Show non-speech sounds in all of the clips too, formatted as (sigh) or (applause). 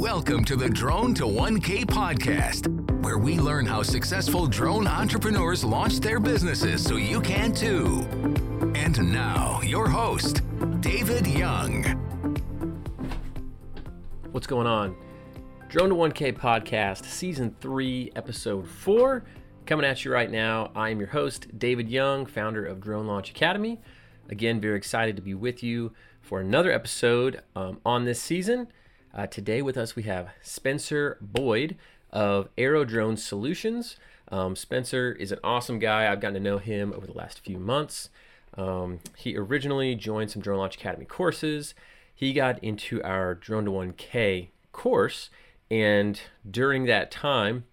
Welcome to the Drone to 1K podcast, where we learn how successful drone entrepreneurs launch their businesses so you can too. And now, your host, David Young. What's going on? Drone to 1K podcast, season 3, episode 4. Coming at you right now. I am your host, David Young, founder of Drone Launch Academy. Again, very excited to be with you for another episode um, on this season. Uh, today with us we have Spencer Boyd of Aerodrone Solutions. Um, Spencer is an awesome guy. I've gotten to know him over the last few months. Um, he originally joined some Drone Launch Academy courses. He got into our Drone to 1K course, and during that time,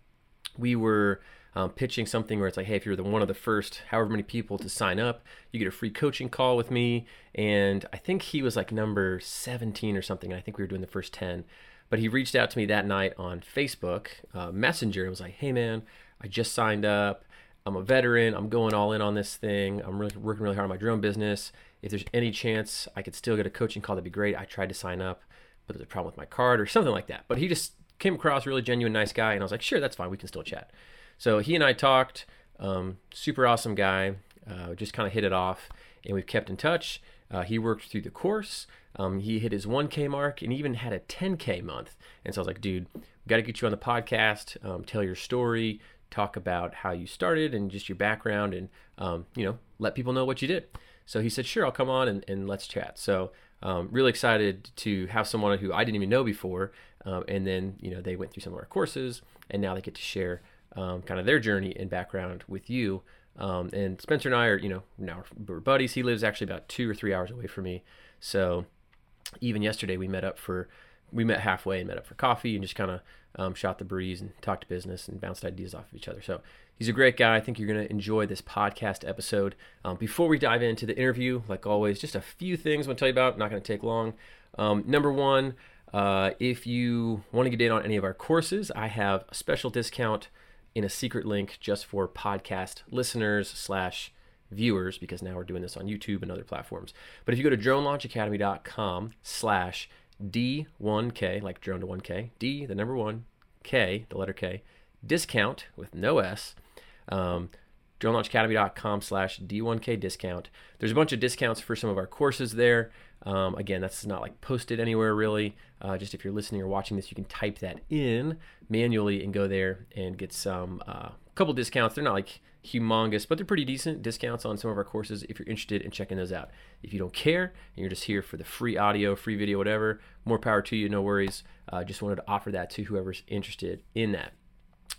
we were um, pitching something where it's like, hey, if you're the one of the first, however many people to sign up, you get a free coaching call with me. And I think he was like number 17 or something. I think we were doing the first 10. But he reached out to me that night on Facebook uh, Messenger and was like, hey, man, I just signed up. I'm a veteran. I'm going all in on this thing. I'm really working really hard on my drone business. If there's any chance I could still get a coaching call, that'd be great. I tried to sign up, but there's a problem with my card or something like that. But he just came across really genuine, nice guy, and I was like, sure, that's fine. We can still chat. So he and I talked. Um, super awesome guy. Uh, just kind of hit it off, and we've kept in touch. Uh, he worked through the course. Um, he hit his 1K mark and even had a 10K month. And so I was like, dude, we got to get you on the podcast, um, tell your story, talk about how you started and just your background, and um, you know, let people know what you did. So he said, sure, I'll come on and, and let's chat. So um, really excited to have someone who I didn't even know before, um, and then you know they went through some of our courses, and now they get to share um, kind of their journey and background with you. Um, and Spencer and I are, you know, now we're buddies. He lives actually about two or three hours away from me. So even yesterday we met up for, we met halfway and met up for coffee and just kind of um, shot the breeze and talked business and bounced ideas off of each other. So he's a great guy. I think you're going to enjoy this podcast episode. Um, before we dive into the interview, like always, just a few things I want to tell you about. Not going to take long. Um, number one, uh, if you want to get in on any of our courses, I have a special discount in a secret link just for podcast listeners slash viewers because now we're doing this on YouTube and other platforms. But if you go to dronelaunchacademy.com slash D1K, like drone to 1K, D, the number one, K, the letter K, discount with no S, um, dronelaunchacademy.com slash D1K discount. There's a bunch of discounts for some of our courses there. Um, again, that's not like posted anywhere really. Uh, just if you're listening or watching this, you can type that in manually and go there and get some uh, couple discounts. They're not like humongous, but they're pretty decent discounts on some of our courses if you're interested in checking those out. If you don't care and you're just here for the free audio, free video, whatever, more power to you, no worries. Uh, just wanted to offer that to whoever's interested in that.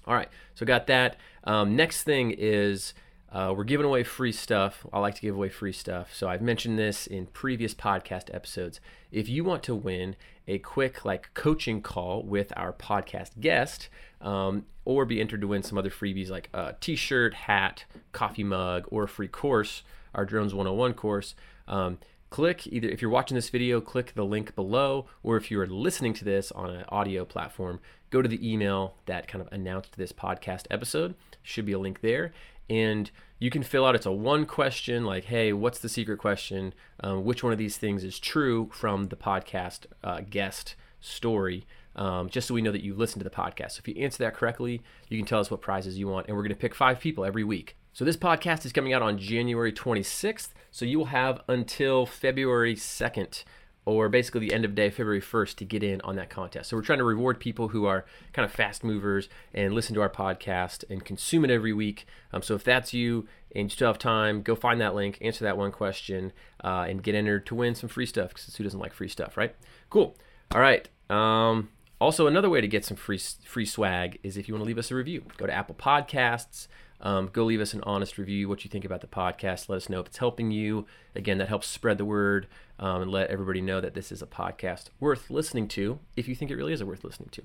All right, so got that. Um, next thing is uh, we're giving away free stuff. I like to give away free stuff. So I've mentioned this in previous podcast episodes. If you want to win a quick like coaching call with our podcast guest, um, or be entered to win some other freebies like a t-shirt, hat, coffee mug, or a free course, our Drones 101 course, um, click either if you're watching this video, click the link below, or if you're listening to this on an audio platform, go to the email that kind of announced this podcast episode. Should be a link there. And you can fill out it's a one question like hey what's the secret question? Um, which one of these things is true from the podcast uh, guest story? Um, just so we know that you listened to the podcast. So if you answer that correctly you can tell us what prizes you want and we're going to pick five people every week so this podcast is coming out on january 26th so you will have until february 2nd or basically the end of day, February 1st, to get in on that contest. So we're trying to reward people who are kind of fast movers and listen to our podcast and consume it every week. Um, so if that's you and you still have time, go find that link, answer that one question, uh, and get entered to win some free stuff because who doesn't like free stuff, right? Cool. All right. Um, also, another way to get some free free swag is if you want to leave us a review. Go to Apple Podcasts. Um, go leave us an honest review, what you think about the podcast. Let us know if it's helping you. Again, that helps spread the word um, and let everybody know that this is a podcast worth listening to if you think it really is worth listening to.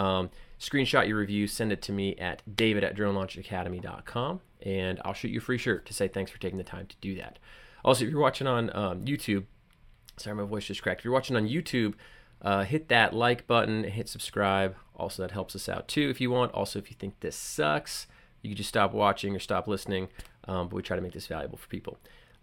Um, screenshot your review, send it to me at david at dronelaunchacademy.com, and I'll shoot you a free shirt to say thanks for taking the time to do that. Also, if you're watching on um, YouTube, sorry, my voice just cracked. If you're watching on YouTube, uh, hit that like button hit subscribe. Also, that helps us out too if you want. Also, if you think this sucks, you can just stop watching or stop listening. Um, but we try to make this valuable for people.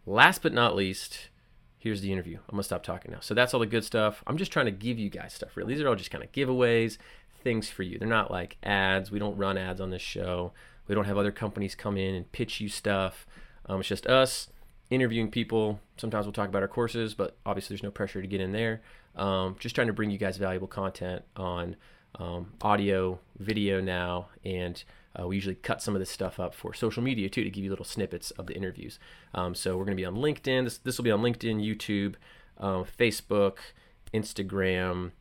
Last but not least, here's the interview. I'm gonna stop talking now. So that's all the good stuff. I'm just trying to give you guys stuff. Really, these are all just kind of giveaways, things for you. They're not like ads. We don't run ads on this show. We don't have other companies come in and pitch you stuff. Um, it's just us interviewing people. Sometimes we'll talk about our courses, but obviously there's no pressure to get in there. Um, just trying to bring you guys valuable content on um, audio, video now, and uh, we usually cut some of this stuff up for social media too to give you little snippets of the interviews. Um, so we're going to be on LinkedIn. This this will be on LinkedIn, YouTube, um, Facebook, Instagram,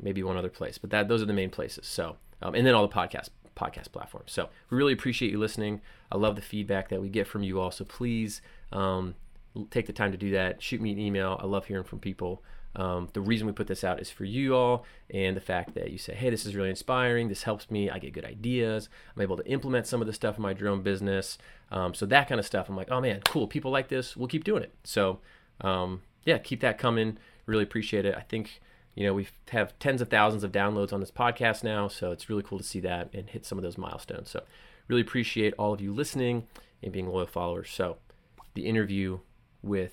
maybe one other place, but that those are the main places. So um, and then all the podcast podcast platforms. So we really appreciate you listening. I love the feedback that we get from you all. So please um, take the time to do that. Shoot me an email. I love hearing from people. Um, the reason we put this out is for you all, and the fact that you say, hey, this is really inspiring. This helps me. I get good ideas. I'm able to implement some of the stuff in my drone business. Um, so that kind of stuff, I'm like, oh man, cool. People like this. We'll keep doing it. So um, yeah, keep that coming. Really appreciate it. I think you know we have tens of thousands of downloads on this podcast now, so it's really cool to see that and hit some of those milestones. So really appreciate all of you listening and being loyal followers. So the interview with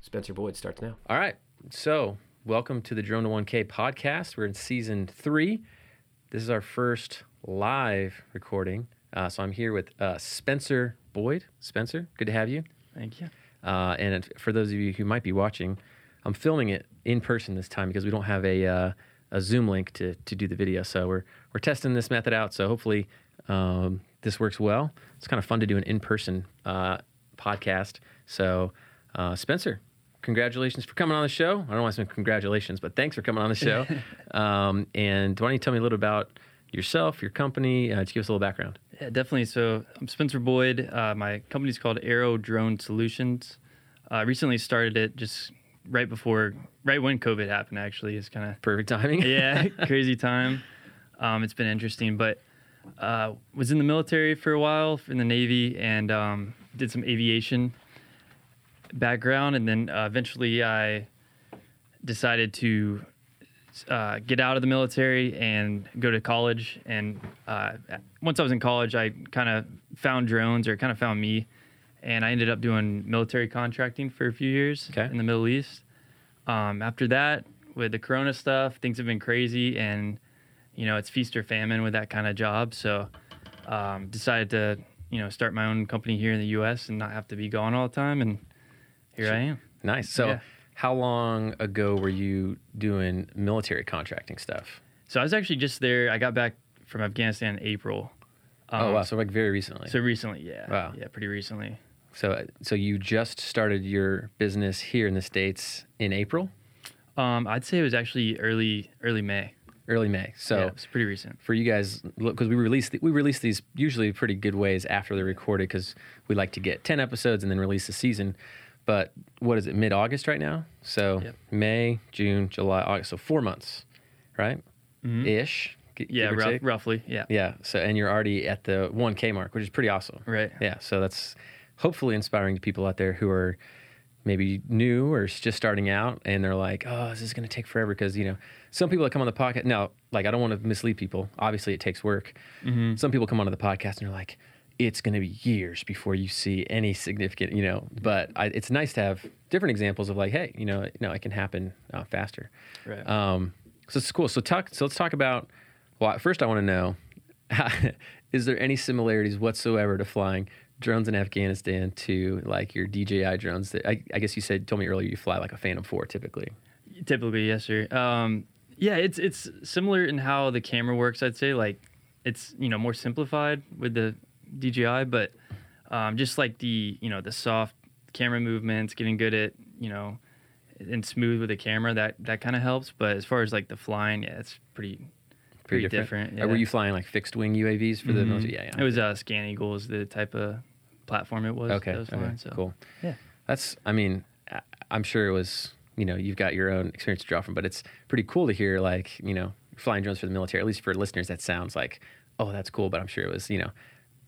Spencer Boyd starts now. All right. So, welcome to the Drone to 1K podcast. We're in season three. This is our first live recording. Uh, so, I'm here with uh, Spencer Boyd. Spencer, good to have you. Thank you. Uh, and for those of you who might be watching, I'm filming it in person this time because we don't have a, uh, a Zoom link to, to do the video. So, we're, we're testing this method out. So, hopefully, um, this works well. It's kind of fun to do an in person uh, podcast. So, uh, Spencer, congratulations for coming on the show. I don't want to say congratulations, but thanks for coming on the show. (laughs) um, and why don't you tell me a little about yourself, your company? Uh, to give us a little background. Yeah, definitely. So I'm Spencer Boyd. Uh, my company's called Aerodrone Solutions. I recently started it just right before, right when COVID happened. Actually, it's kind of perfect timing. yeah, (laughs) crazy time. Um, it's been interesting, but uh, was in the military for a while in the Navy and um, did some aviation background, and then uh, eventually I decided to uh, get out of the military and go to college. And uh, once I was in college, I kind of found drones, or kind of found me, and I ended up doing military contracting for a few years okay. in the Middle East. Um, after that, with the Corona stuff, things have been crazy, and you know it's feast or famine with that kind of job. So um, decided to you know start my own company here in the U.S. and not have to be gone all the time and here. I am. Nice. So, yeah. how long ago were you doing military contracting stuff? So I was actually just there. I got back from Afghanistan in April. Um, oh wow! So like very recently. So recently, yeah. Wow. Yeah, pretty recently. So so you just started your business here in the states in April? Um, I'd say it was actually early early May. Early May. So yeah, it's pretty recent for you guys because we release the, we release these usually pretty good ways after they're recorded because we like to get ten episodes and then release the season but what is it mid August right now? So yep. May, June, July, August. So four months, right? Mm-hmm. Ish. yeah, rough, roughly. Yeah. Yeah. So and you're already at the 1K mark, which is pretty awesome. Right. Yeah. So that's hopefully inspiring to people out there who are maybe new or just starting out and they're like, oh, this is going to take forever because you know some people that come on the podcast. Now, like I don't want to mislead people. Obviously, it takes work. Mm-hmm. Some people come onto the podcast and they're like it's going to be years before you see any significant, you know. But I, it's nice to have different examples of like, hey, you know, no, it can happen uh, faster. Right. Um, so it's cool. So talk. So let's talk about. Well, first I want to know, (laughs) is there any similarities whatsoever to flying drones in Afghanistan to like your DJI drones? That I, I guess you said told me earlier you fly like a Phantom Four typically. Typically, yes, sir. Um, yeah, it's it's similar in how the camera works. I'd say like it's you know more simplified with the DJI, but um, just like the you know the soft camera movements, getting good at you know and smooth with the camera that that kind of helps. But as far as like the flying, yeah, it's pretty pretty, different. different yeah. Were you flying like fixed wing UAVs for mm-hmm. the military? Yeah, yeah. It was uh, ScanEagle is the type of platform it was. Okay. Was flying, okay. So. Cool. Yeah. That's. I mean, I'm sure it was. You know, you've got your own experience to draw from, but it's pretty cool to hear like you know flying drones for the military. At least for listeners, that sounds like oh that's cool. But I'm sure it was you know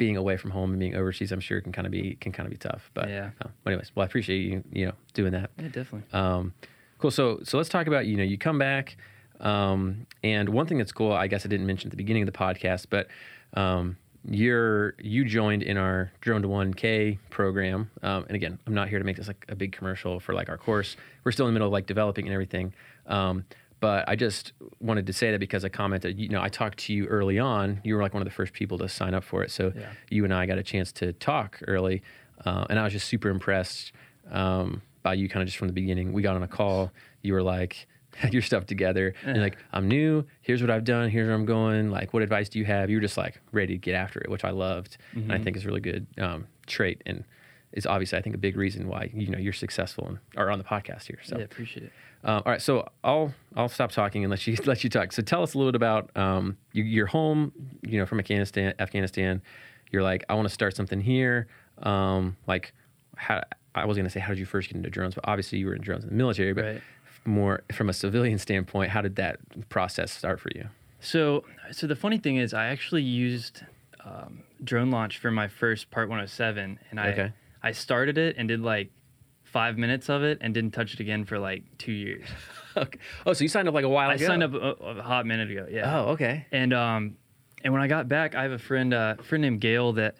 being away from home and being overseas, I'm sure can kind of be can kind of be tough. But yeah. Uh, anyways, well, I appreciate you you know doing that. Yeah, definitely. Um, cool. So so let's talk about you know you come back, um, and one thing that's cool, I guess I didn't mention at the beginning of the podcast, but um, you're you joined in our drone to 1k program um, and again i'm not here to make this like a big commercial for like our course we're still in the middle of like developing and everything um, but i just wanted to say that because i commented you know i talked to you early on. You were like one of the first people to sign up for it. So Yeah. you and i got a chance to talk early uh, and i was just super impressed um, by you kind of just from the beginning. We got on a call. You were like (laughs) had your stuff together. And you're like i'm new. Here's what i've done. Here's where i'm going. Like what advice do you have? You were just like ready to get after it which i loved. And i think is a really good um, trait and is obviously i think a big reason why you know you're successful and are on the podcast here so Yeah, appreciate it. um, all right, so I'll I'll stop talking and let you (laughs) let you talk. So tell us a little bit about um, you, you're home, you know, from Afghanistan. Afghanistan, you're like, I want to start something here. Um, like, how I was gonna say, how did you first get into drones? But obviously, you were in drones in the military. But Right. more from a civilian standpoint, how did that process start for you? So, so the funny thing is, I actually used um, drone launch for my first Part 107, and I Okay. I started it and did like five minutes of it and didn't touch it again for like two years. (laughs) okay. Oh, so you signed up like a while ago. I ago. signed up a, a hot minute ago. Yeah. Oh, okay. And um, and when I got back, I have a friend, uh, a friend named Gail that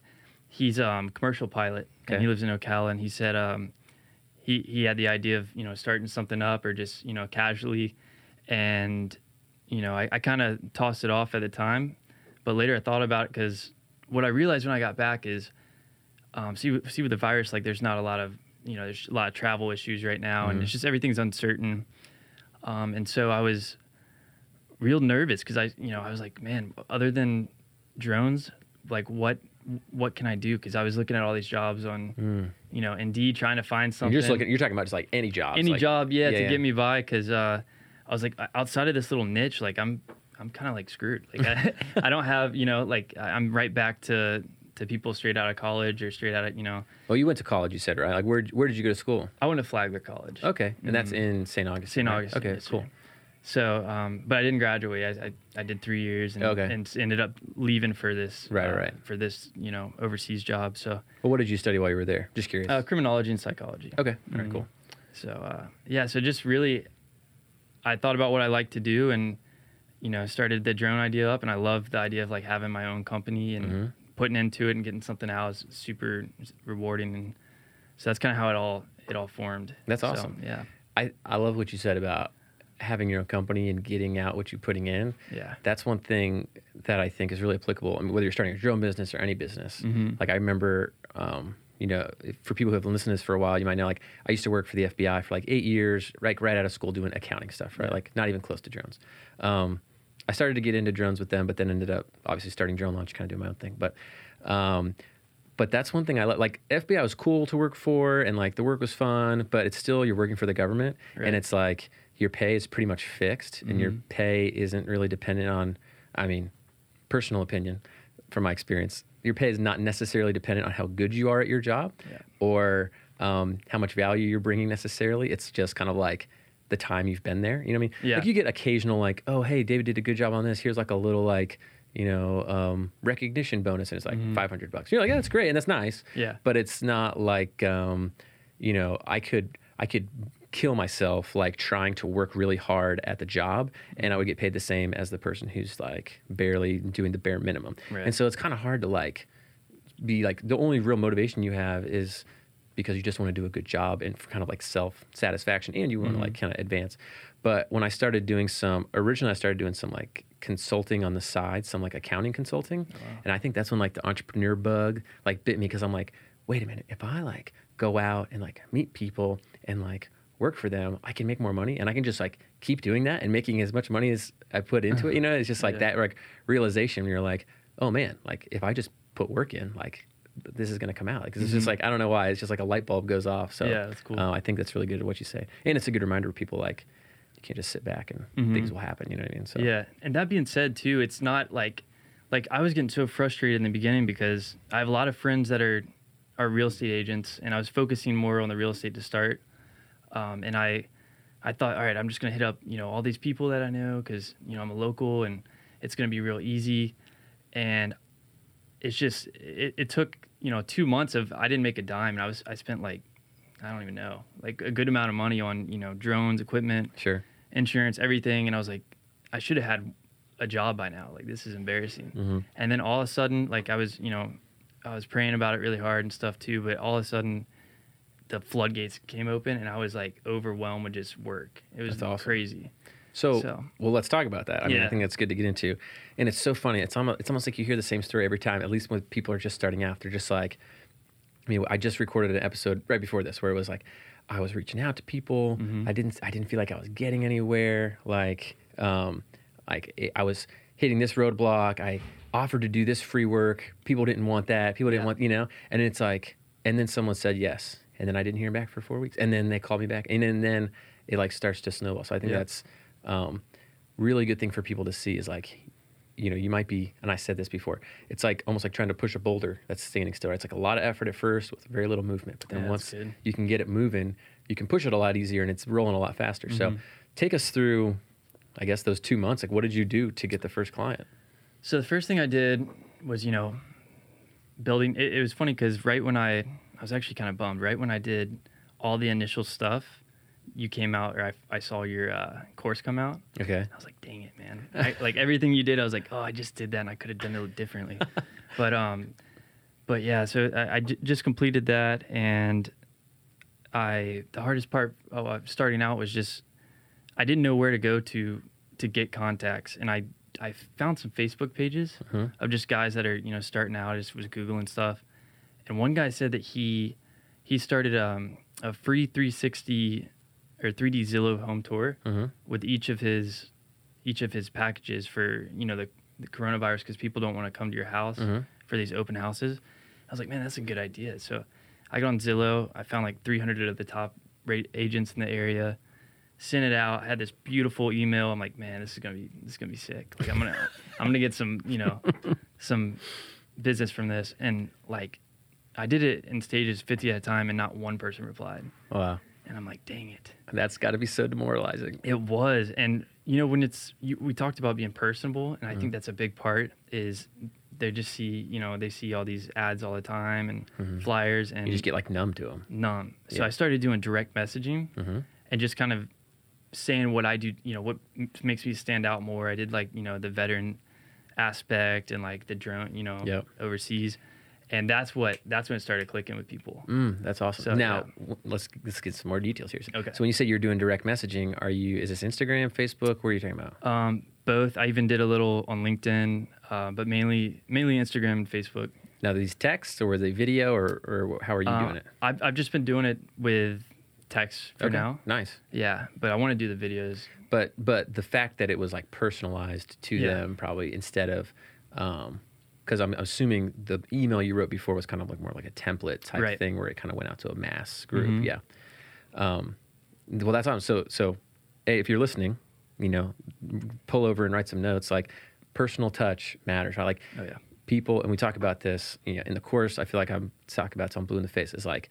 he's um commercial pilot Okay. and he lives in Ocala, and he said um, he he had the idea of you know starting something up or just you know casually, and you know I, I kind of tossed it off at the time, but later I thought about it because what I realized when I got back is, um, see see with the virus like there's not a lot of you know there's a lot of travel issues right now, and it's just everything's uncertain, um, and so I was real nervous because I, you know, I was like, man, other than drones, like what, what can I do? Because I was looking at all these jobs on, you know, Indeed, trying to find something. You're just looking. You're talking about just like any job. any like, job, yeah, to yeah. get me by. Because uh, I was like, outside of this little niche, like I'm, I'm kind of like screwed. Like I, (laughs) I don't have, you know, like I'm right back to to people straight out of college or straight out of, you know, Well, you went to college. You said right. Like where where did you go to school? I went to Flagler College. Okay, and that's in St. Augustine. St. right? Augustine. Okay, yes, cool. So, um, but I didn't graduate. I, I, I did three years and, Okay. and ended up leaving for this, Right, uh, right. for this, you know, overseas job. So, Well, what did you study while you were there? Just curious. uh, criminology and psychology. okay, all right, Mhm. cool. So, uh, yeah, so just really, I thought about what I like to do and, you know, started the drone idea up. And I love the idea of like having my own company and Mm-hmm. Putting into it and getting something out is super rewarding. And so that's kind of how it all, it all formed. That's So, awesome. yeah. I, I love what you said about having your own company and getting out what you're putting in. Yeah. That's one thing that I think is really applicable. I mean, whether you're starting a drone business or any business. Mhm. Like I remember, um, you know, for people who have listened to this for a while, you might know, like I used to work for the FBI for like eight years, right, right out of school doing accounting stuff, right? Yeah. Like not even close to drones. Um, I started to get into drones with them, but then ended up obviously starting drone launch, kind of doing my own thing. But, um, but that's one thing I like. Like FBI was cool to work for, and like the work was fun, but it's still you're working for the government, Right. and it's like your pay is pretty much fixed, and your Mhm. pay isn't really dependent on. I mean, personal opinion, from my experience, your pay is not necessarily dependent on how good you are at your job, Yeah. or um, how much value you're bringing necessarily. It's just kind of like the time you've been there. You know what I mean? Yeah. Like you get occasional like, oh hey, David did a good job on this. Here's like a little like you know um, recognition bonus, and it's like Mhm. 500 bucks. You're like, yeah, that's great, and that's nice. Yeah. But it's not like um, you know I could I could kill myself like trying to work really hard at the job and I would get paid the same as the person who's like barely doing the bare minimum. Right. And so it's kind of hard to like be like the only real motivation you have is because you just want to do a good job and for kind of like self satisfaction and you want to mm-hmm. like kind of advance. But when I started doing some originally I started doing some like consulting on the side, some like accounting consulting. Oh, and I think that's when like the entrepreneur bug like bit me because I'm like, wait a minute, if I like go out and like meet people and like work for them, I can make more money and I can just like keep doing that and making as much money as I put into it. You know, it's just like (laughs) Yeah. that like realization. You're like, oh man, like if I just put work in, like this is gonna come out. Like it's just like I don't know why. It's just like a light bulb goes off. So Mm-hmm. Yeah, that's cool. Uh, I think that's really good at what you say, and it's a good reminder of people like you can't just sit back and Mhm. things will happen. You know what I mean? So Yeah, and that being said, too, it's not like like I was getting so frustrated in the beginning because I have a lot of friends that are are real estate agents, and I was focusing more on the real estate to start. Um, and I I thought, all right, I'm just gonna hit up you know all these people that I know because you know I'm a local and it's gonna be real easy. And it's just it, it took you know two months of I didn't make a dime, and I was I spent like I don't even know like a good amount of money on you know drones, equipment, sure. insurance, everything. And I was like, I should have had a job by now. Like this is embarrassing. Mm-hmm. And then all of a sudden, like I was, you know, I was praying about it really hard and stuff too. But all of a sudden, the floodgates came open, and I was like overwhelmed with just work. It was awesome. crazy. So, So- well, let's talk about that. I mean, I think that's good to get into. And it's so funny. It's almost it's almost like you hear the same story every time. At least when people are just starting out, they're just like, I mean, I just recorded an episode right before this where it was like, I was reaching out to people. Mm-hmm. I didn't I didn't feel like I was getting anywhere. Like, um, like it, I was hitting this roadblock. I offered to do this free work. People didn't want that. People didn't Yeah. want you know. And it's like, and then someone said yes, and then I didn't hear back for four weeks, and then they called me back, and then, then it like starts to snowball. So I think Yeah. that's um, really good thing for people to see is like you know you might be and i said this before it's like almost like trying to push a boulder that's standing still right? it's like a lot of effort at first with very little movement but then Yeah, once you can get it moving you can push it a lot easier and it's rolling a lot faster so Mm-hmm. take us through i guess those two months like what did you do to get the first client So the first thing I did was, you know, building. It, it was funny because right when I, I was actually kind of bummed. Right when I did all the initial stuff, you came out, or I, I saw your uh, course come out. okay I was like, dang it, man! I, like everything you did, I was like, oh, I just did that, and I could have done it differently. (laughs) but um, but yeah, so I, I j- just completed that, and I the hardest part of uh, starting out was just I didn't know where to go to to get contacts, and I I found some Facebook pages Mhm. of just guys that are you know starting out. I just was googling stuff, and one guy said that he he started um, a free 360 or 3D Zillow home tour mm-hmm. with each of his each of his packages for you know the, the coronavirus because people don't want to come to your house Mhm. for these open houses. I was like, man, that's a good idea. So I got on Zillow. I found like 300 of the top rate agents in the area. Sent it out. Had this beautiful email. I'm like, man, this is gonna be this is gonna be sick. Like I'm gonna (laughs) I'm gonna get some you know some business from this. And like I did it in stages 50 at a time, and not one person replied. wow And I'm like, dang it. that's got to be so demoralizing It was, and you know when it's you, we talked about being personable, and I think that's a big part. Is they just see you know they see all these ads all the time and flyers and you just get like numb to them numb. So Yeah. I started doing direct messaging mm-hmm. and just kind of saying what I do. You know what m- makes me stand out more. I did like you know the veteran aspect and like the drone. You know Yep. overseas, and that's what that's when it started clicking with people. Mm, that's awesome. So, now yeah. let's let's get some more details here. Okay. So when you say you're doing direct messaging, are you is this Instagram, Facebook? What are you talking about? Um, both. I even did a little on LinkedIn, uh, but mainly mainly Instagram and Facebook. Now these texts or they video or or how are you Uh, doing it? I've I've just been doing it with text for Okay, now. Nice. Yeah, but I want to do the videos. But but the fact that it was like personalized to Yeah. them probably instead of um because I'm assuming the email you wrote before was kind of like more like a template type Right. thing where it kind of went out to a mass group. Mhm. Yeah. Um, well, that's awesome. So so hey, if you're listening, you know, pull over and write some notes. Like personal touch matters. Right? Like Oh yeah. people, and we talk about this you know, in the course. I feel like I'm talking about some blue in the face. It's like,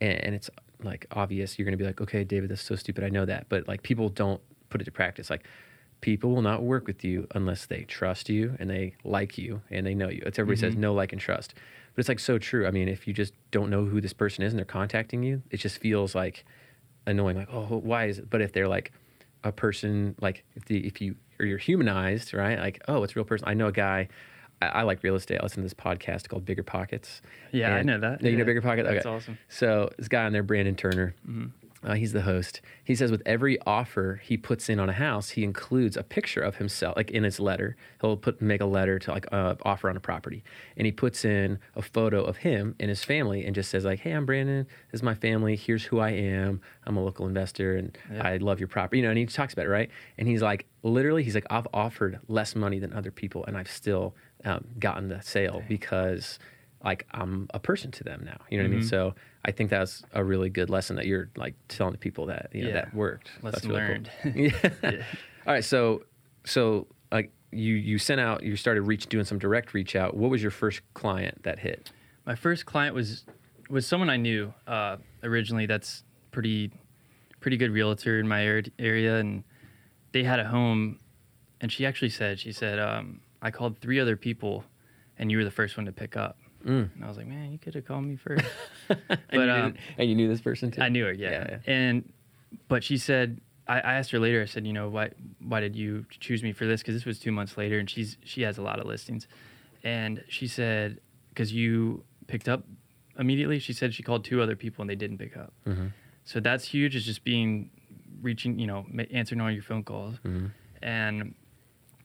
and, and it's like obvious. You're going to be like, okay, David, that's so stupid. I know that, but like people don't put it to practice. Like people will not work with you unless they trust you and they like you and they know you. It's everybody says mm-hmm. no, like, and trust, but it's like so true. I mean, if you just don't know who this person is and they're contacting you, it just feels like annoying. Like, oh, why is it? But if they're like a person, like if the if you or you're humanized, right? Like, oh, it's a real person. I know a guy. I, I like real estate. I listen to this podcast called Bigger Pockets. Yeah, I know that. No, you know Bigger Pockets. that's awesome. So this guy on there, Brandon Turner, mm-hmm. Uh, he's the host. He says with every offer he puts in on a house, he includes a picture of himself, like in his letter. He'll put make a letter to like uh, offer on a property, and he puts in a photo of him and his family, and just says like, "Hey, I'm Brandon. This is my family. Here's who I am. I'm a local investor, and Yeah. I love your property." You know, and he talks about it, right? And he's like, literally, he's like, "I've offered less money than other people, and I've still um, gotten the sale because." like I'm a person to them now. You know what I mean? Mhm. So I think that's a really good lesson that you're like telling the people that you know Yeah. that worked. Lesson really cool. learned. (laughs) (laughs) yeah. Yeah. All right. So so like you you sent out you started reach doing some direct reach out. What was your first client that hit? My first client was was someone I knew uh, originally. That's pretty pretty good realtor in my ar- area, and they had a home. And she actually said, she said, um, I called three other people, and you were the first one to pick up. Mm. And I was like, man, you could have called me first. (laughs) and, But, you um, knew, and you knew this person too. I knew her, yeah. Yeah, yeah. And but she said I, I asked her later. I said, you know, why why did you choose me for this? Because this was two months later, and she's she has a lot of listings, and she said because you picked up immediately. She said she called two other people and they didn't pick up. Mm-hmm. So that's huge. Is just being reaching, you know, answering all your phone calls, Mm-hmm. and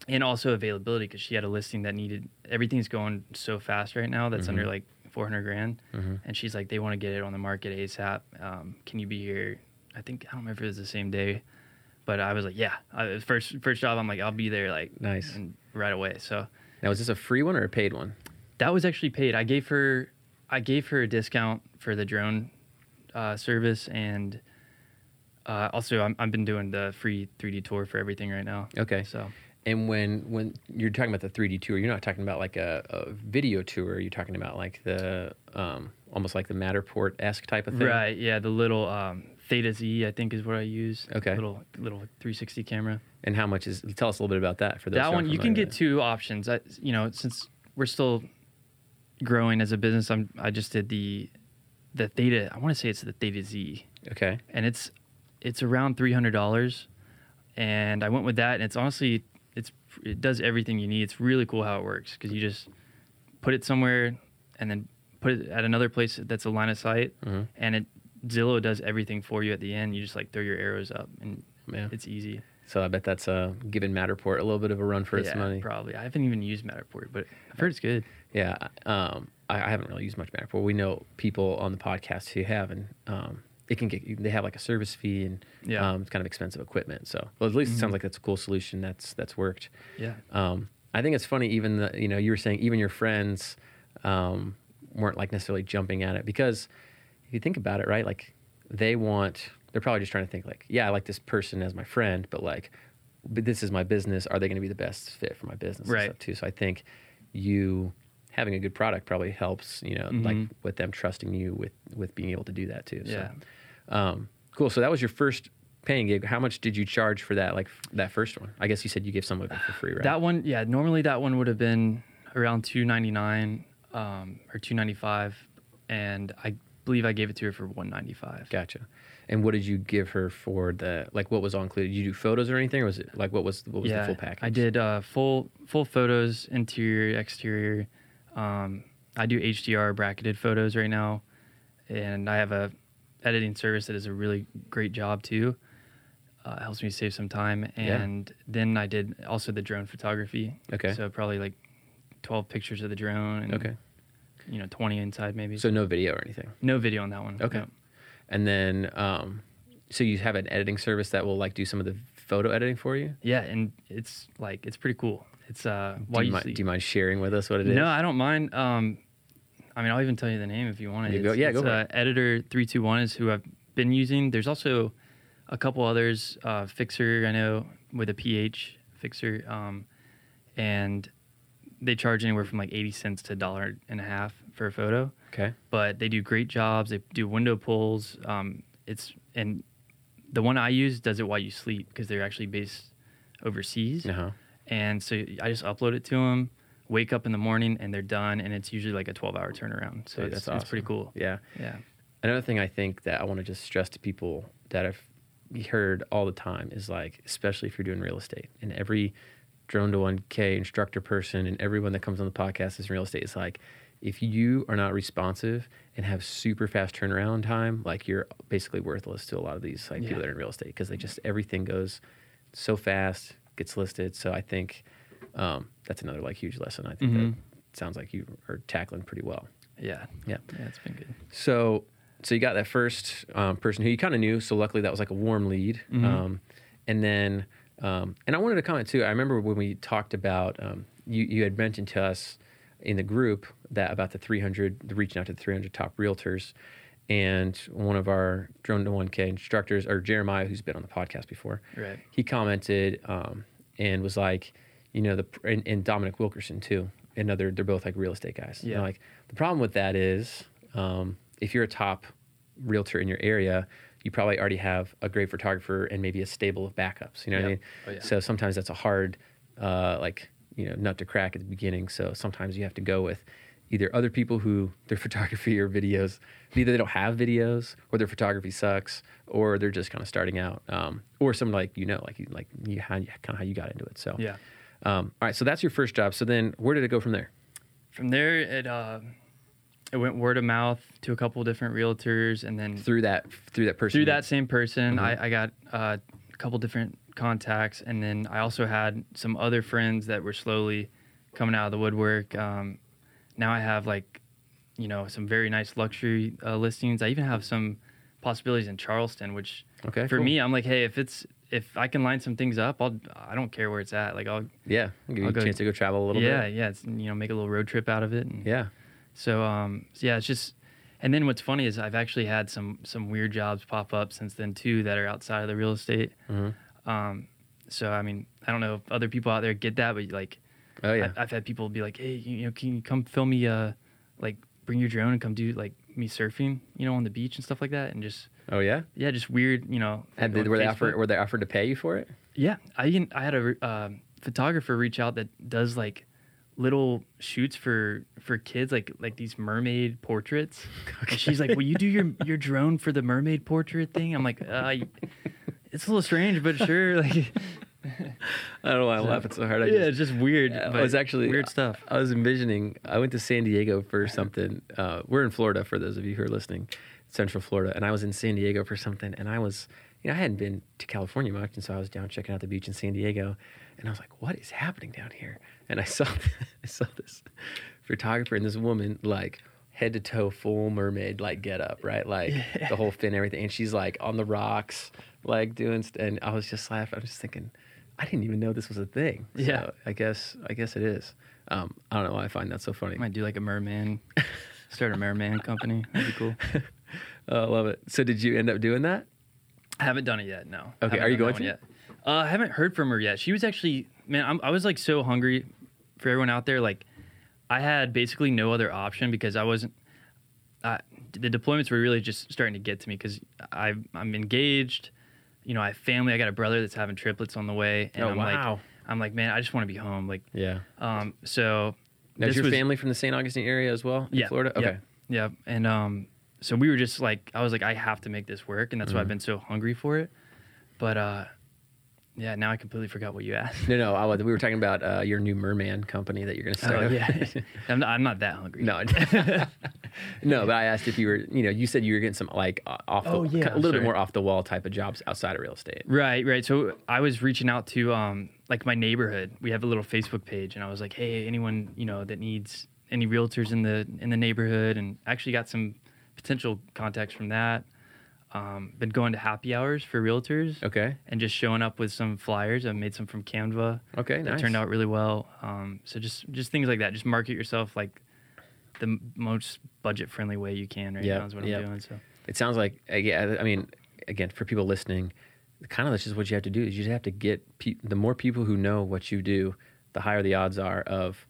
and also availability because she had a listing that needed everything's going so fast right now. That's under like 400 grand, Mhm. and she's like, they want to get it on the market ASAP. Um, can you be here? I think I don't remember if it was the same day, but I was like, yeah. I, first first job, I'm like, I'll be there like Nice. and right away. So Now, was this a free one or a paid one? that was actually paid. I gave her, I gave her a discount for the drone uh, service, and uh, also I'm, I've been doing the free 3D tour for everything right now. Okay. So And when when you're talking about the 3D tour, you're not talking about like a, a video tour. You're talking about like the um, almost like the Matterport esque type of thing. right, yeah, the little um, Theta Z I think is what I use. Okay. Little little 360 camera. And how much is? Tell us a little bit about that for those. that one you can get two options. I, you know, since we're still growing as a business, I'm I just did the the Theta. I want to say it's the Theta Z. Okay. and it's it's around three hundred dollars, and I went with that, and it's honestly it does everything you need. It's really cool how it works because you just put it somewhere and then put it at another place that's a line of sight, Mhm. and it Zillow does everything for you at the end. You just like throw your arrows up, and Yeah. it's easy. So I bet that's uh, giving Matterport a little bit of a run for its yeah, money. probably. I haven't even used Matterport, but I've heard it's good. Yeah, um, I, I haven't really used much Matterport. We know people on the podcast who have, and um, it can get they have like a service fee and Yeah. Mm-hmm. um, it's kind of expensive equipment. So, well, at least it sounds like that's a cool solution that's that's worked. Yeah. Um, I think it's funny. Even the you know you were saying even your friends um, weren't like necessarily jumping at it because if you think about it, right? Like they want they're probably just trying to think like, yeah, I like this person as my friend, but like, but this is my business. Are they going to be the best fit for my business? Right. stuff too. So I think you having a good product probably helps. You know, like Mhm. with them trusting you with with being able to do that too. Yeah. So, um, cool. So that was your first paying gig. How much did you charge for that? Like f- that first one? I guess you said you gave some of it for free, right? That one, yeah. Normally, that one would have been around two ninety nine um, or two ninety five, and I believe I gave it to her for one ninety five. Gotcha. And what did you give her for the like? What was all included? Did you do photos or anything, or was it like what was what was yeah, the full package? I did uh, full full photos, interior, exterior. Um, I do HDR bracketed photos right now, and I have a editing service that does a really great job too. Uh, helps me save some time, Yeah. and then I did also the drone photography. Okay. So probably like twelve pictures of the drone. And, Okay. You know, twenty inside maybe. So no video or anything. no video on that one. Okay. no. And then, um, so you have an editing service that will like do some of the photo editing for you. Yeah, and it's like it's pretty cool. It's uh Do you, mind, do you mind sharing with us what it is? No, I don't mind. Um, I mean, I'll even tell you the name if you want it. You go- It's- yeah, go for uh, it. Editor three two one is who I've been using. There's also a couple others. Uh, Phixer, I know, with a PH Phixer, um, and they charge anywhere from like eighty cents to a dollar and a half for a photo. Okay. But they do great jobs. They do window pulls. Um, it's and the one I use does it while you sleep because they're actually based overseas. Uh huh. And so I just upload it to them, wake up in the morning, and they're done. And it's usually like a 12 hour turnaround. So Dude, it's, that's it's pretty cool. Yeah. Yeah. Another thing I think that I want to just stress to people that I've heard all the time is like, especially if you're doing real estate, and every drone to 1K instructor person and everyone that comes on the podcast is in real estate. It's like, if you are not responsive and have super fast turnaround time, like you're basically worthless to a lot of these like people that are in real estate because they just everything goes so fast, gets listed. So I think um, that's another like huge lesson. I think Mhm. that sounds like you are tackling pretty well. Yeah. Yeah. Yeah. It's been good. So, so you got that first um, person who you kind of knew. So luckily that was like a warm lead. Mhm. Um, and then, um, and I wanted to comment too. I remember when we talked about um, you, you had mentioned to us in the group that about the 300, the reaching out to the 300 top realtors. And one of our drone to 1K instructors, or Jeremiah, who's been on the podcast before, Right. he commented um, and was like, you know, the and, and Dominic Wilkerson too. Another, they're both like real estate guys. Yeah. like the problem with that is, um, if you're a top realtor in your area, you probably already have a great photographer and maybe a stable of backups. You know what I mean? Oh, yeah. So sometimes that's a hard, uh, like you know, nut to crack at the beginning. So sometimes you have to go with either other people who (laughs) their photography or videos either they don't have videos or their photography sucks or they're just kind of starting out um, or some like you know like you like you how kind of how you got into it so Yeah. um, all right so that's your first job so then where did it go from there From there, it uh, it went word of mouth to a couple different realtors, and then through that through that person through that same person, Mhm. I, I got uh, a couple different contacts, and then I also had some other friends that were slowly coming out of the woodwork. Um, now I have like, you know, some very nice luxury uh, listings. I even have some possibilities in Charleston, which okay for cool. me, I'm like, hey, if it's if I can line some things up, I'll I don't care where it's at. Like I'll yeah I'll give you I'll a go- chance to go travel a little yeah bit yeah it's, you know make a little road trip out of it. And, yeah so um so yeah, it's just and then what's funny is I've actually had some some weird jobs pop up since then too that are outside of the real estate. Mhm. Um so I mean, I don't know if other people out there get that, but like oh yeah I, I've had people be like, "Hey, you know, can you come film me uh like bring your drone and come do like me surfing, you know, on the beach and stuff like that and just oh yeah yeah, just weird, you know. Had, like, on were they offered were they offered to pay you for it Yeah, I I had a uh, photographer reach out that does like little shoots for for kids, like like these mermaid portraits. And she's like, "Will you do your your drone for the mermaid portrait thing?" I'm like, uh, "It's a little strange, but sure." (laughs) Like, (laughs) I don't know why I'm laughing so hard I yeah, just- it's just weird. Yeah, but I was actually weird stuff. I was envisioning. I went to San Diego for something. Uh, we're in Florida for those of you who are listening, Central Florida, and I was in San Diego for something. And I was, you know, I hadn't been to California much, and so I was down checking out the beach in San Diego, and I was like, "What is happening down here?" And I saw, (laughs) I saw this photographer and this woman like head to toe full mermaid like get up right like (laughs) the whole fin and everything and she's like on the rocks like doing st- and i was just laughing i was just thinking i didn't even know this was a thing Yeah. I guess i guess it is um, i don't know why i find that so funny Might do like a merman, (laughs) start a merman company. That'd be cool. (laughs) oh, i love it so did you end up doing that I haven't done it yet. No. Okay, are you going to? yet? Uh, I haven't heard from her yet. She was actually man. I'm, I was like so hungry for everyone out there. Like, I had basically no other option because I wasn't. I, the deployments were really just starting to get to me because I I'm engaged. You know, I have family. I got a brother that's having triplets on the way, and Oh, I'm wow. like, I'm like, man, I just want to be home. Like, yeah um, so now is your was- family from the st augustine area as well in yeah, florida okay Yeah. And um, so we were just like, I was like, I have to make this work, and that's why I've been so hungry for it. But uh, yeah, now I completely forgot what you asked. no no I, (laughs) was- we were talking about uh, your new merman company that you're going to start Oh yeah, (laughs) I'm not, I'm not that hungry. No, (laughs) no, but I asked if you were, you know, you said you were getting some like off the, Oh, yeah, a little bit more off the wall type of jobs outside of real estate. Right, right. So I was reaching out to um like my neighborhood. We have a little Facebook page, and I was like, hey, anyone you know that needs any realtors in the in the neighborhood, and actually got some potential contacts from that. Um, been going to happy hours for realtors. Okay, and just showing up with some flyers. I made some from Canva. okay, that nice. turned out really well. Um, so just just things like that. Just market yourself like the most budget friendly way you can right Yep, now is what yep. I'm doing. So It sounds like, yeah, I mean, again, for people listening, kind of that's just what you have to do. Is you just have to get pe- the more people who know what you do, the higher the odds are of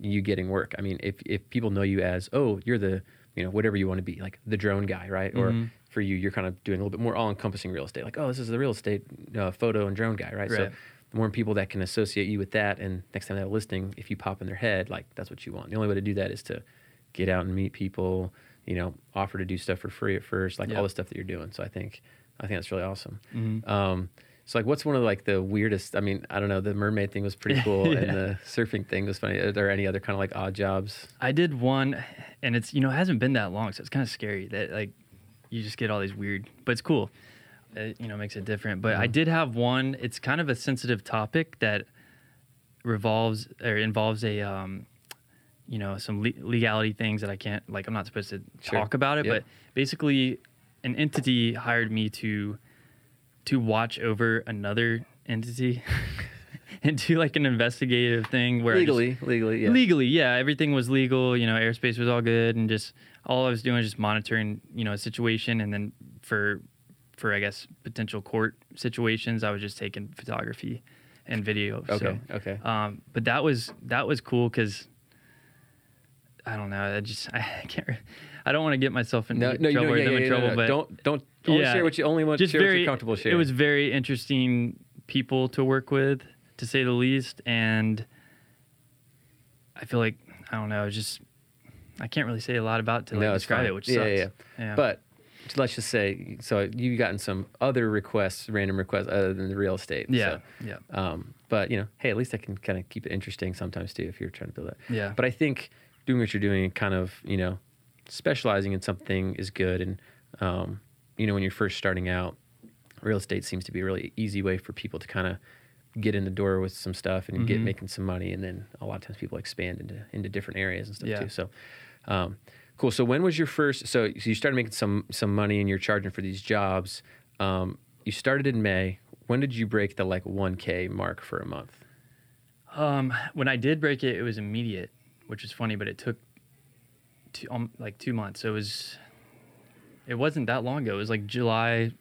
you getting work. I mean, if if people know you as, oh, you're the, you know, whatever you want to be, like the drone guy, right? Or Mhm. For you, you're kind of doing a little bit more all-encompassing real estate. Like, oh, this is the real estate uh, photo and drone guy, right? So the more people that can associate you with that, and next time they have a listing, if you pop in their head, like that's what you want. The only way to do that is to get out and meet people. You know, offer to do stuff for free at first, like Yeah. all the stuff that you're doing. So I think, I think that's really awesome. Mhm. Um, so like, what's one of like the weirdest? I mean, I don't know. The mermaid thing was pretty (laughs) cool, Yeah. and the surfing thing was funny. Are there any other kind of like odd jobs? I did one, and it's you know it hasn't been that long, so it's kind of scary that like you just get all these weird, but it's cool. It, you know makes it different. But I Mhm. did have one. It's kind of a sensitive topic that revolves or involves a um, you know some le- legality things that I can't like. I'm not supposed to Sure. talk about it, Yep. but basically, an entity hired me to to watch over another entity (laughs) (laughs) and do like an investigative thing where I just- legally, legally, yeah. legally yeah everything was legal you know airspace was all good and just all i was doing was just monitoring you know a situation and then for for i guess potential court situations i was just taking photography and video Okay, so, okay. um but that was that was cool because i don't know i just (laughs) i can't i don't want to get myself in No, no, trouble or yeah, them yeah, in yeah, trouble no, no. but don't don't only Yeah. share what you only want to just share what very you're comfortable sharing. It was very interesting people to work with, to say the least, and I feel like I don't know, just I can't really say a lot about to like, no, describe fine. it, which yeah, sucks. yeah, Yeah. But let's just say, so you've gotten some other requests, random requests other than the real estate. yeah, So, yeah, um, but you know, hey, at least I can kind of keep it interesting sometimes too if you're trying to build that. Yeah. But I think doing what you're doing, kind of, you know, specializing in something is good. And um, you know, when you're first starting out, real estate seems to be a really easy way for people to kind of get in the door with some stuff and get Mhm. making some money. And then a lot of times people expand into into different areas and stuff Yeah. too. So. Um, Cool. So when was your first? So, so you started making some some money and you're charging for these jobs. Um, you started in May. When did you break the like 1K mark for a month? Um, when I did break it, it was immediate, which is funny, but it took two, um, like two months. So it was, it wasn't that long ago. It was like July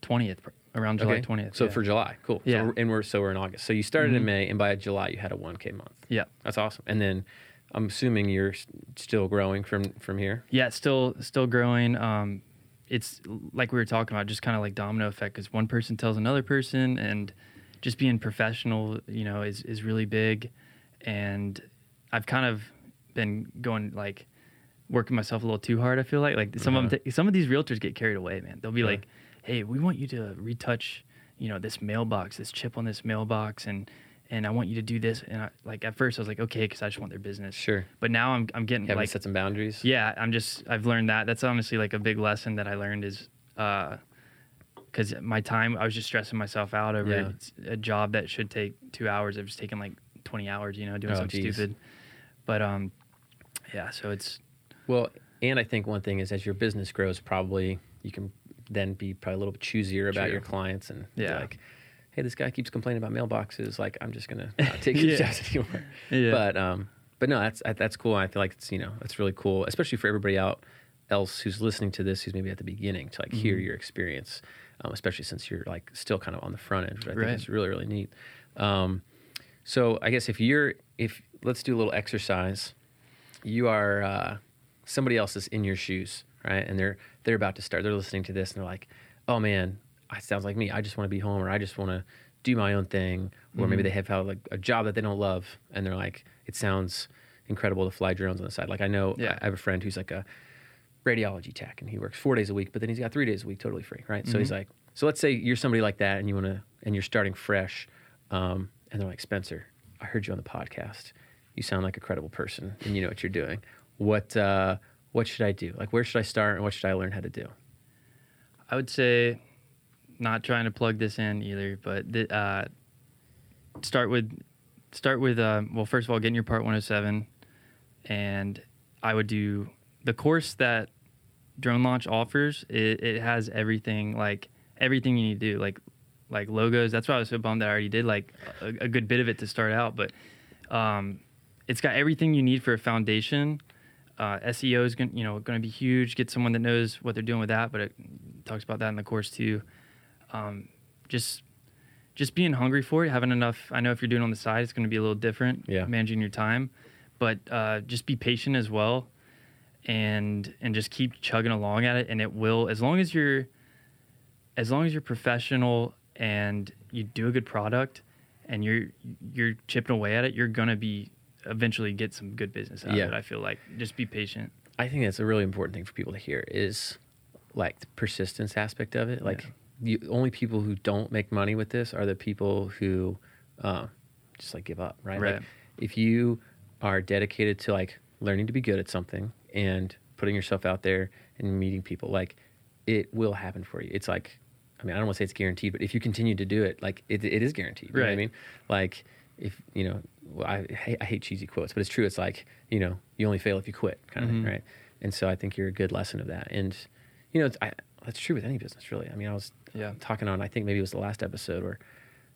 twentieth, around July Okay. twentieth. So for July, cool. Yeah. So and we're so we're in August. So you started in Mhm. May, and by July you had a 1K month. yeah, That's awesome. And then I'm assuming you're still growing from from here. yeah, still still growing. Um, it's like we were talking about, just kind of like domino effect, because one person tells another person, and just being professional, you know, is is really big. And I've kind of been going like working myself a little too hard. I feel like like some of Uh-huh. them, some of these realtors get carried away, man. They'll be Yeah. like, "Hey, we want you to retouch, you know, this mailbox, this chip on this mailbox, and and I want you to do this." And I, like at first, I was like, "Okay," because I just want their business. Sure. But now I'm I'm getting Having like to set some boundaries. yeah, I'm just I've learned that. That's honestly like a big lesson that I learned is uh because my time I was just stressing myself out over Yeah. it's a job that should take two hours. I've just taken like 20 hours, you know, doing Oh, something geez. stupid. But um, yeah. So it's Well, and I think one thing is as your business grows, probably you can then be probably a little bit choosier about True. your clients and Yeah. like, hey, this guy keeps complaining about mailboxes. Like, I'm just gonna (laughs) not take his jobs (laughs) anymore. Yeah. But um, but no, that's that's cool. I feel like it's you know that's really cool, especially for everybody out else who's listening to this, who's maybe at the beginning to like hear Mhm. your experience, um, especially since you're like still kind of on the front end, which I think Right. is really really neat. Um, so I guess if you're if let's do a little exercise, you are uh, somebody else is in your shoes, right? And they're they're about to start. They're listening to this and they're like, "Oh man, it sounds like me. I just want to be home, or I just want to do my own thing." Or maybe Mhm. they have had like a job that they don't love, and they're like, "It sounds incredible to fly drones on the side." Like I know Yeah. I have a friend who's like a radiology tech, and he works four days a week, but then he's got three days a week totally free, right? So he's Mhm. like, so let's say you're somebody like that, and you want to, and you're starting fresh, um, and they're like, Spencer, I heard you on the podcast. You sound like a credible person, and you know what you're doing. What uh, what should I do? Like, where should I start, and what should I learn how to do? I would say not trying to plug this in either, but uh, start with start with uh, well, first of all, getting your part 107, and I would do the course that Drone Launch offers. It, it has everything like everything you need to do, like like logos. That's why I was so bummed that I already did like a, a good bit of it to start out, but um, it's got everything you need for a foundation. Uh, SEO is going, you know, going to be huge. Get someone that knows what they're doing with that, but it talks about that in the course too. Um, just, just being hungry for it, having enough. I know if you're doing it on the side, it's going to be a little different. Yeah. managing your time, but uh, just be patient as well, and and just keep chugging along at it, and it will. As long as you're, as long as you're professional and you do a good product, and you're you're chipping away at it, you're gonna be eventually get some good business out Yeah. of it. I feel like just be patient. I think that's a really important thing for people to hear is like the persistence aspect of it. Like the only people who don't make money with this are the people who uh, just like give up, right? Like if you are dedicated to like learning to be good at something and putting yourself out there and meeting people, like it will happen for you. It's like, I mean, I don't want to say it's guaranteed, but if you continue to do it, like it, it is guaranteed. You know what I mean? Like if, you know, I, hate, I hate cheesy quotes, but it's true. It's like, you know, you only fail if you quit kind of Mhm. thing, right? And so I think you're a good lesson of that. And, you know, it's, I, that's true with any business, really. I mean, I was Yeah. talking on, I think maybe it was the last episode where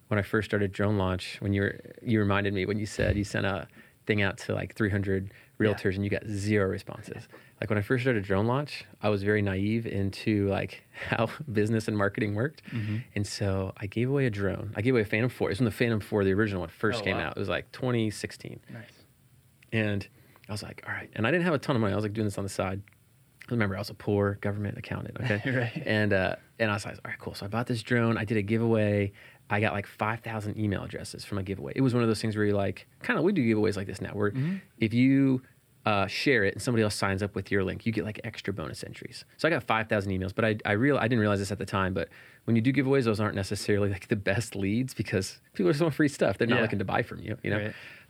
when I first started drone launch, when you were, you reminded me when you said you sent a thing out to like 300 realtors Yeah. and you got zero responses. Like when I first started drone launch, I was very naive into like (laughs) how business and marketing worked. Mhm. And so I gave away a drone. I gave away a Phantom 4. It was when the Phantom 4, the original one, first Oh, came wow. out. It was like 2016. Nice. And I was like, all right. And I didn't have a ton of money. I was like doing this on the side. Remember, I was a poor government accountant. Okay. (laughs) Right. And uh, and I was like, all right, cool. So I bought this drone. I did a giveaway. I got like five thousand email addresses from a giveaway. It was one of those things where you're like, kind of, we do giveaways like this now. Where Mhm. if you uh, share it and somebody else signs up with your link, you get like extra bonus entries. So I got 5,000 emails, but I, I real I didn't realize this at the time, but when you do giveaways, those aren't necessarily like the best leads because people are just want free stuff. They're not Yeah. looking to buy from you, you know?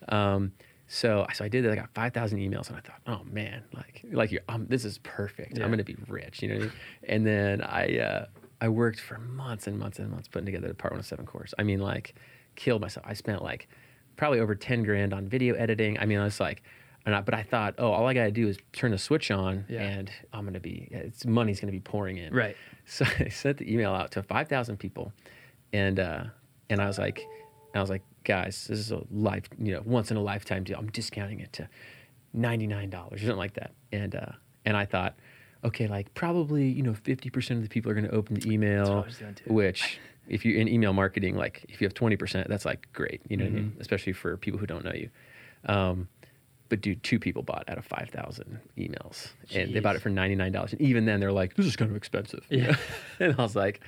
Right. Um, so, so I did that. I got 5,000 emails and I thought, oh man, like, like you're, um, this is perfect. Yeah. I'm going to be rich, you know what I mean? And then I, uh, I worked for months and months and months putting together the Part 107 course. I mean, like, killed myself. I spent like probably over 10 grand on video editing. I mean, I was like, and I, but I thought, oh, all I got to do is turn the switch on Yeah. and I'm going to be, it's money's going to be pouring in. Right. (laughs) So I sent the email out to 5,000 people, and uh, and I was like, I was like, guys, this is a life, you know, once in a lifetime deal. I'm discounting it to ninety nine dollars or something like that. And uh, and I thought, okay, like probably you know 50 percent of the people are going to open the email, I was doing too. which if you're in email marketing, like if you have 20 percent, that's like great, you know what I mean? Mhm. Especially for people who don't know you. Um, but dude, two people bought out of 5,000 emails and they bought it for $99. And even then they're like, this is kind of expensive. Yeah. (laughs) and I was like,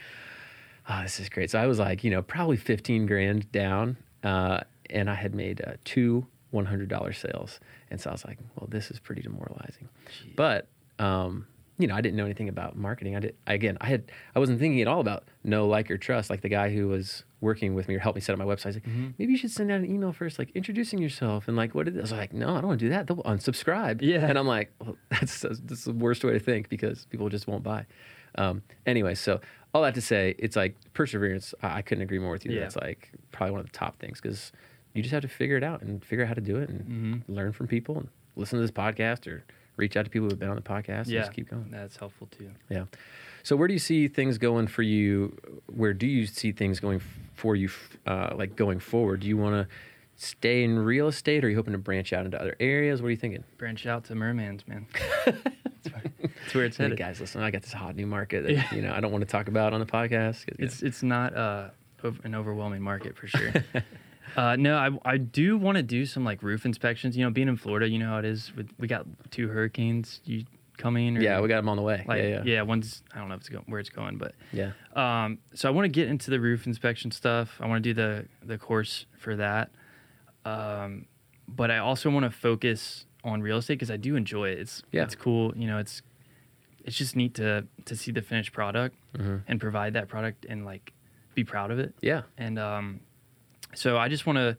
oh, this is great. So I was like, you know, probably 15 grand down. Uh, and I had made uh, two $100 sales. And so I was like, well, this is pretty demoralizing. But, um, you know, I didn't know anything about marketing. I did, again, I had, I wasn't thinking at all about no like, or trust. Like the guy who was working with me or helped me set up my website. Like, Mm-hmm. maybe you should send out an email first, like introducing yourself and like what it is. I was like, no, I don't want to do that. They'll unsubscribe. Yeah. And I'm like, well, (laughs) that's, that's the worst way to think because people just won't buy. Um, anyway, so all that to say, it's like perseverance. I, I couldn't agree more with you. Yeah. That's like probably one of the top things because you just have to figure it out and figure out how to do it and Mm-hmm. learn from people and listen to this podcast or reach out to people who've been on the podcast and Yeah. just keep going. That's helpful too. Yeah. So where do you see things going for you? Where do you see things going for you, uh, like going forward? Do you want to stay in real estate, or are you hoping to branch out into other areas? What are you thinking? Branch out to mermans, man. (laughs) That's where it's headed. Hey, guys, listen, I got this hot new market that Yeah. you know I don't want to talk about on the podcast. It's it's not uh, an overwhelming market for sure. (laughs) uh, no, I I do want to do some like roof inspections. You know, being in Florida, you know how it is. With, we got two hurricanes you coming. Or, yeah, we got them on the way. like yeah, yeah, one's I don't know if it's where it's going, but yeah. um, so I want to get into the roof inspection stuff. I want to do the the course for that. Um, but I also want to focus on real estate because I do enjoy it. It's Yeah. it's cool. You know, it's it's just neat to to see the finished product Mhm. and provide that product and like be proud of it. Yeah. And um, so I just want to.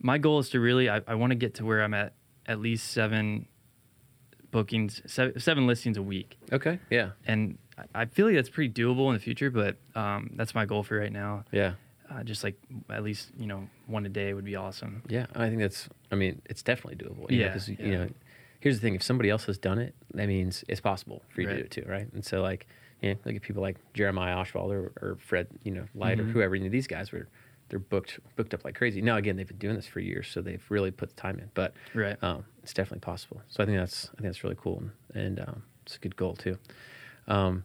My goal is to really. I, I want to get to where I'm at at least seven bookings, seven, seven listings a week Okay. Yeah. and I- I feel like that's pretty doable in the future. But um, that's my goal for right now. Yeah. Uh, just like at least you know one a day would be awesome. Yeah, I think that's. I mean, it's definitely doable. Yeah, because you know, here's the thing: if somebody else has done it, that means it's possible for you to do it too, right? And so, like, you know, look at people like Jeremiah Oshwald or, or Fred, you know, Light or Mhm. whoever. You know, these guys were they're booked booked up like crazy. Now, again, they've been doing this for years, so they've really put the time in. But Right. um, it's definitely possible. So I think that's I think that's really cool, and, and um, it's a good goal too. Um,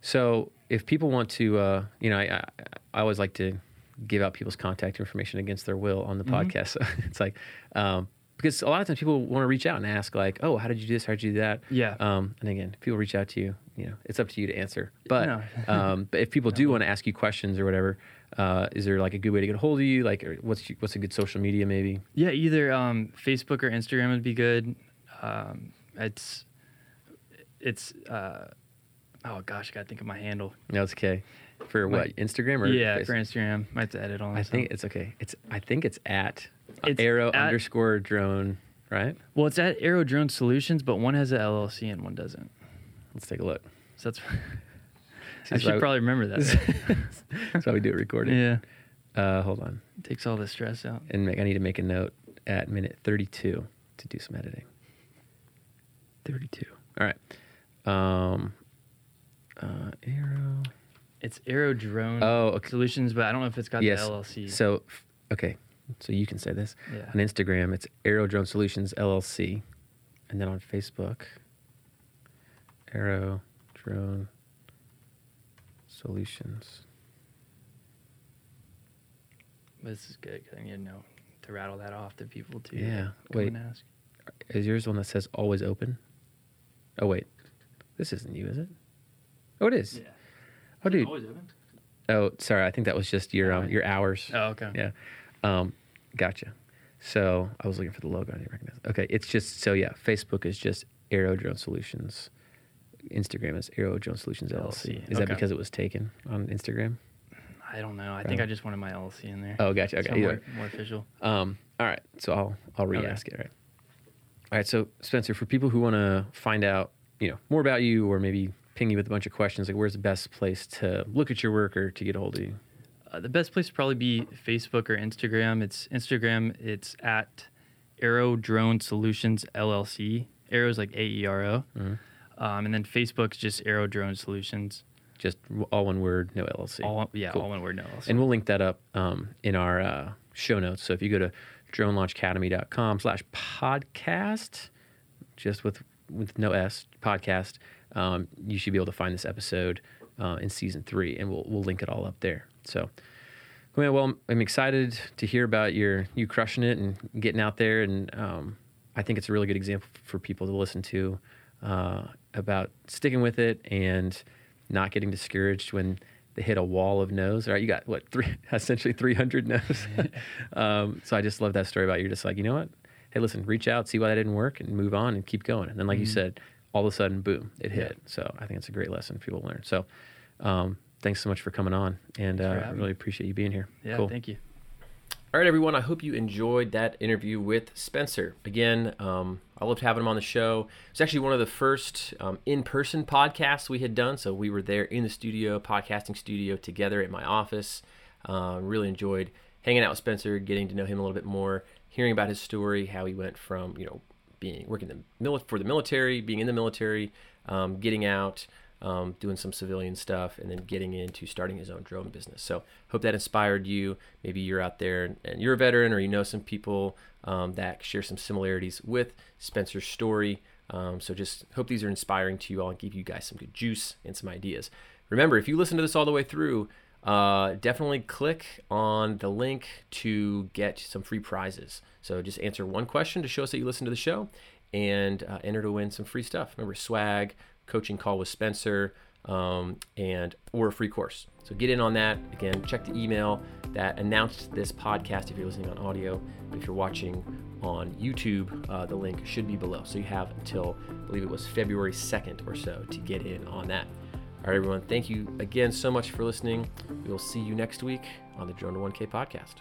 so if people want to, uh, you know, I, I, I always like to give out people's contact information against their will on the Mhm. podcast. (laughs) So it's like um, because a lot of times people want to reach out and ask like, oh, how did you do this? How did you do that? Yeah. Um, and again, if people reach out to you, you know, it's up to you to answer. But No. um, but if people (laughs) do want to ask you questions or whatever, uh, is there like a good way to get a hold of you? Like, or what's what's a good social media maybe? Yeah, either um, Facebook or Instagram would be good. Um, it's it's uh, oh gosh, I gotta think of my handle. No, it's okay. For My- what? Instagram or yeah, Facebook? for Instagram. Might have to edit all that I think it's okay. It's I think it's at It's arrow at- underscore drone, right? well, it's at Aero Drone Solutions, but one has an LLC and one doesn't. Let's take a look. So that's (laughs) I should probably remember that. (laughs) That's why we do it recording. yeah, Uh, hold on. It takes all the stress out. And make, I need to make a note at minute 32 to do some editing. 32. All right. Um, uh, arrow. It's Aero Drone Oh, okay. Solutions, but I don't know if it's got yes. the LLC. So, okay. So you can say this. Yeah. On Instagram, it's Aero Drone Solutions LLC. And then on Facebook, Aero Drone Solutions. This is good because I need to know to rattle that off to people too. Yeah, wait. and ask. Is yours the one that says always open? Oh, wait. This isn't you, is it? Oh, it is. Yeah. Oh, dude. Always open. Oh, sorry. I think that was just your um, your hours. Oh, okay. Yeah. Um, gotcha. So I was looking for the logo. I didn't recognize. It. Okay, it's just so yeah. Facebook is just Aero Drone Solutions. Instagram is Aero Drone Solutions LLC. Is that okay. because it was taken on Instagram? I don't know. I think I just wanted my LLC in there. Oh, gotcha. Okay, So either. more, more official. Um, all right, so I'll I'll re-ask it. All right. All right. So Spencer, for people who want to find out, you know, more about you, or maybe ping you with a bunch of questions, like where's the best place to look at your work or to get a hold of you? Uh, the best place would probably be Facebook or Instagram. It's Instagram. It's at Aero Drone Solutions LLC. Aero is like A E R O. Um, and then Facebook's just Aero Drone Solutions. Just all one word, no LLC. All yeah, Cool. all one word, no LLC. And we'll link that up um, in our uh, show notes. So if you go to dronelaunchacademy.com slash podcast, just with with no S, podcast, um, you should be able to find this episode uh, in season three, and we'll we'll link it all up there. So, well, well, I'm excited to hear about your you crushing it and getting out there, and um, I think it's a really good example for people to listen to uh, about sticking with it and not getting discouraged when they hit a wall of no's. All right, you got what three (laughs) essentially 300 no's. (laughs) um, so I just love that story about you're just like you know what? Hey, listen, reach out, see why that didn't work, and move on and keep going. And then, like you said, all of a sudden, boom, it hit. So I think it's a great lesson for people to learn. So um, thanks so much for coming on, and uh, I really appreciate you being here. yeah, cool. thank you. All right, everyone. I hope you enjoyed that interview with Spencer. Again, um, I loved having him on the show. It's actually one of the first um, in-person podcasts we had done. So we were there in the studio, podcasting studio, together at my office. Uh, really enjoyed hanging out with Spencer, getting to know him a little bit more, hearing about his story, how he went from you know being working the for the military, being in the military, um, getting out, um, doing some civilian stuff, and then getting into starting his own drone business. So hope that inspired you. Maybe you're out there and, you're a veteran, or you know some people um, that share some similarities with Spencer's story. Um, so just hope these are inspiring to you all and give you guys some good juice and some ideas. Remember, if you listen to this all the way through, uh, definitely click on the link to get some free prizes. So just answer one question to show us that you listen to the show and uh, enter to win some free stuff. Remember, swag, coaching call with Spencer, um, and or a free course. So get in on that. Again, check the email that announced this podcast if you're listening on audio. If you're watching on YouTube, uh, the link should be below. So you have until I believe it was February 2nd or so to get in on that. All right, everyone. Thank you again so much for listening. We will see you next week on the Drone to 1K podcast.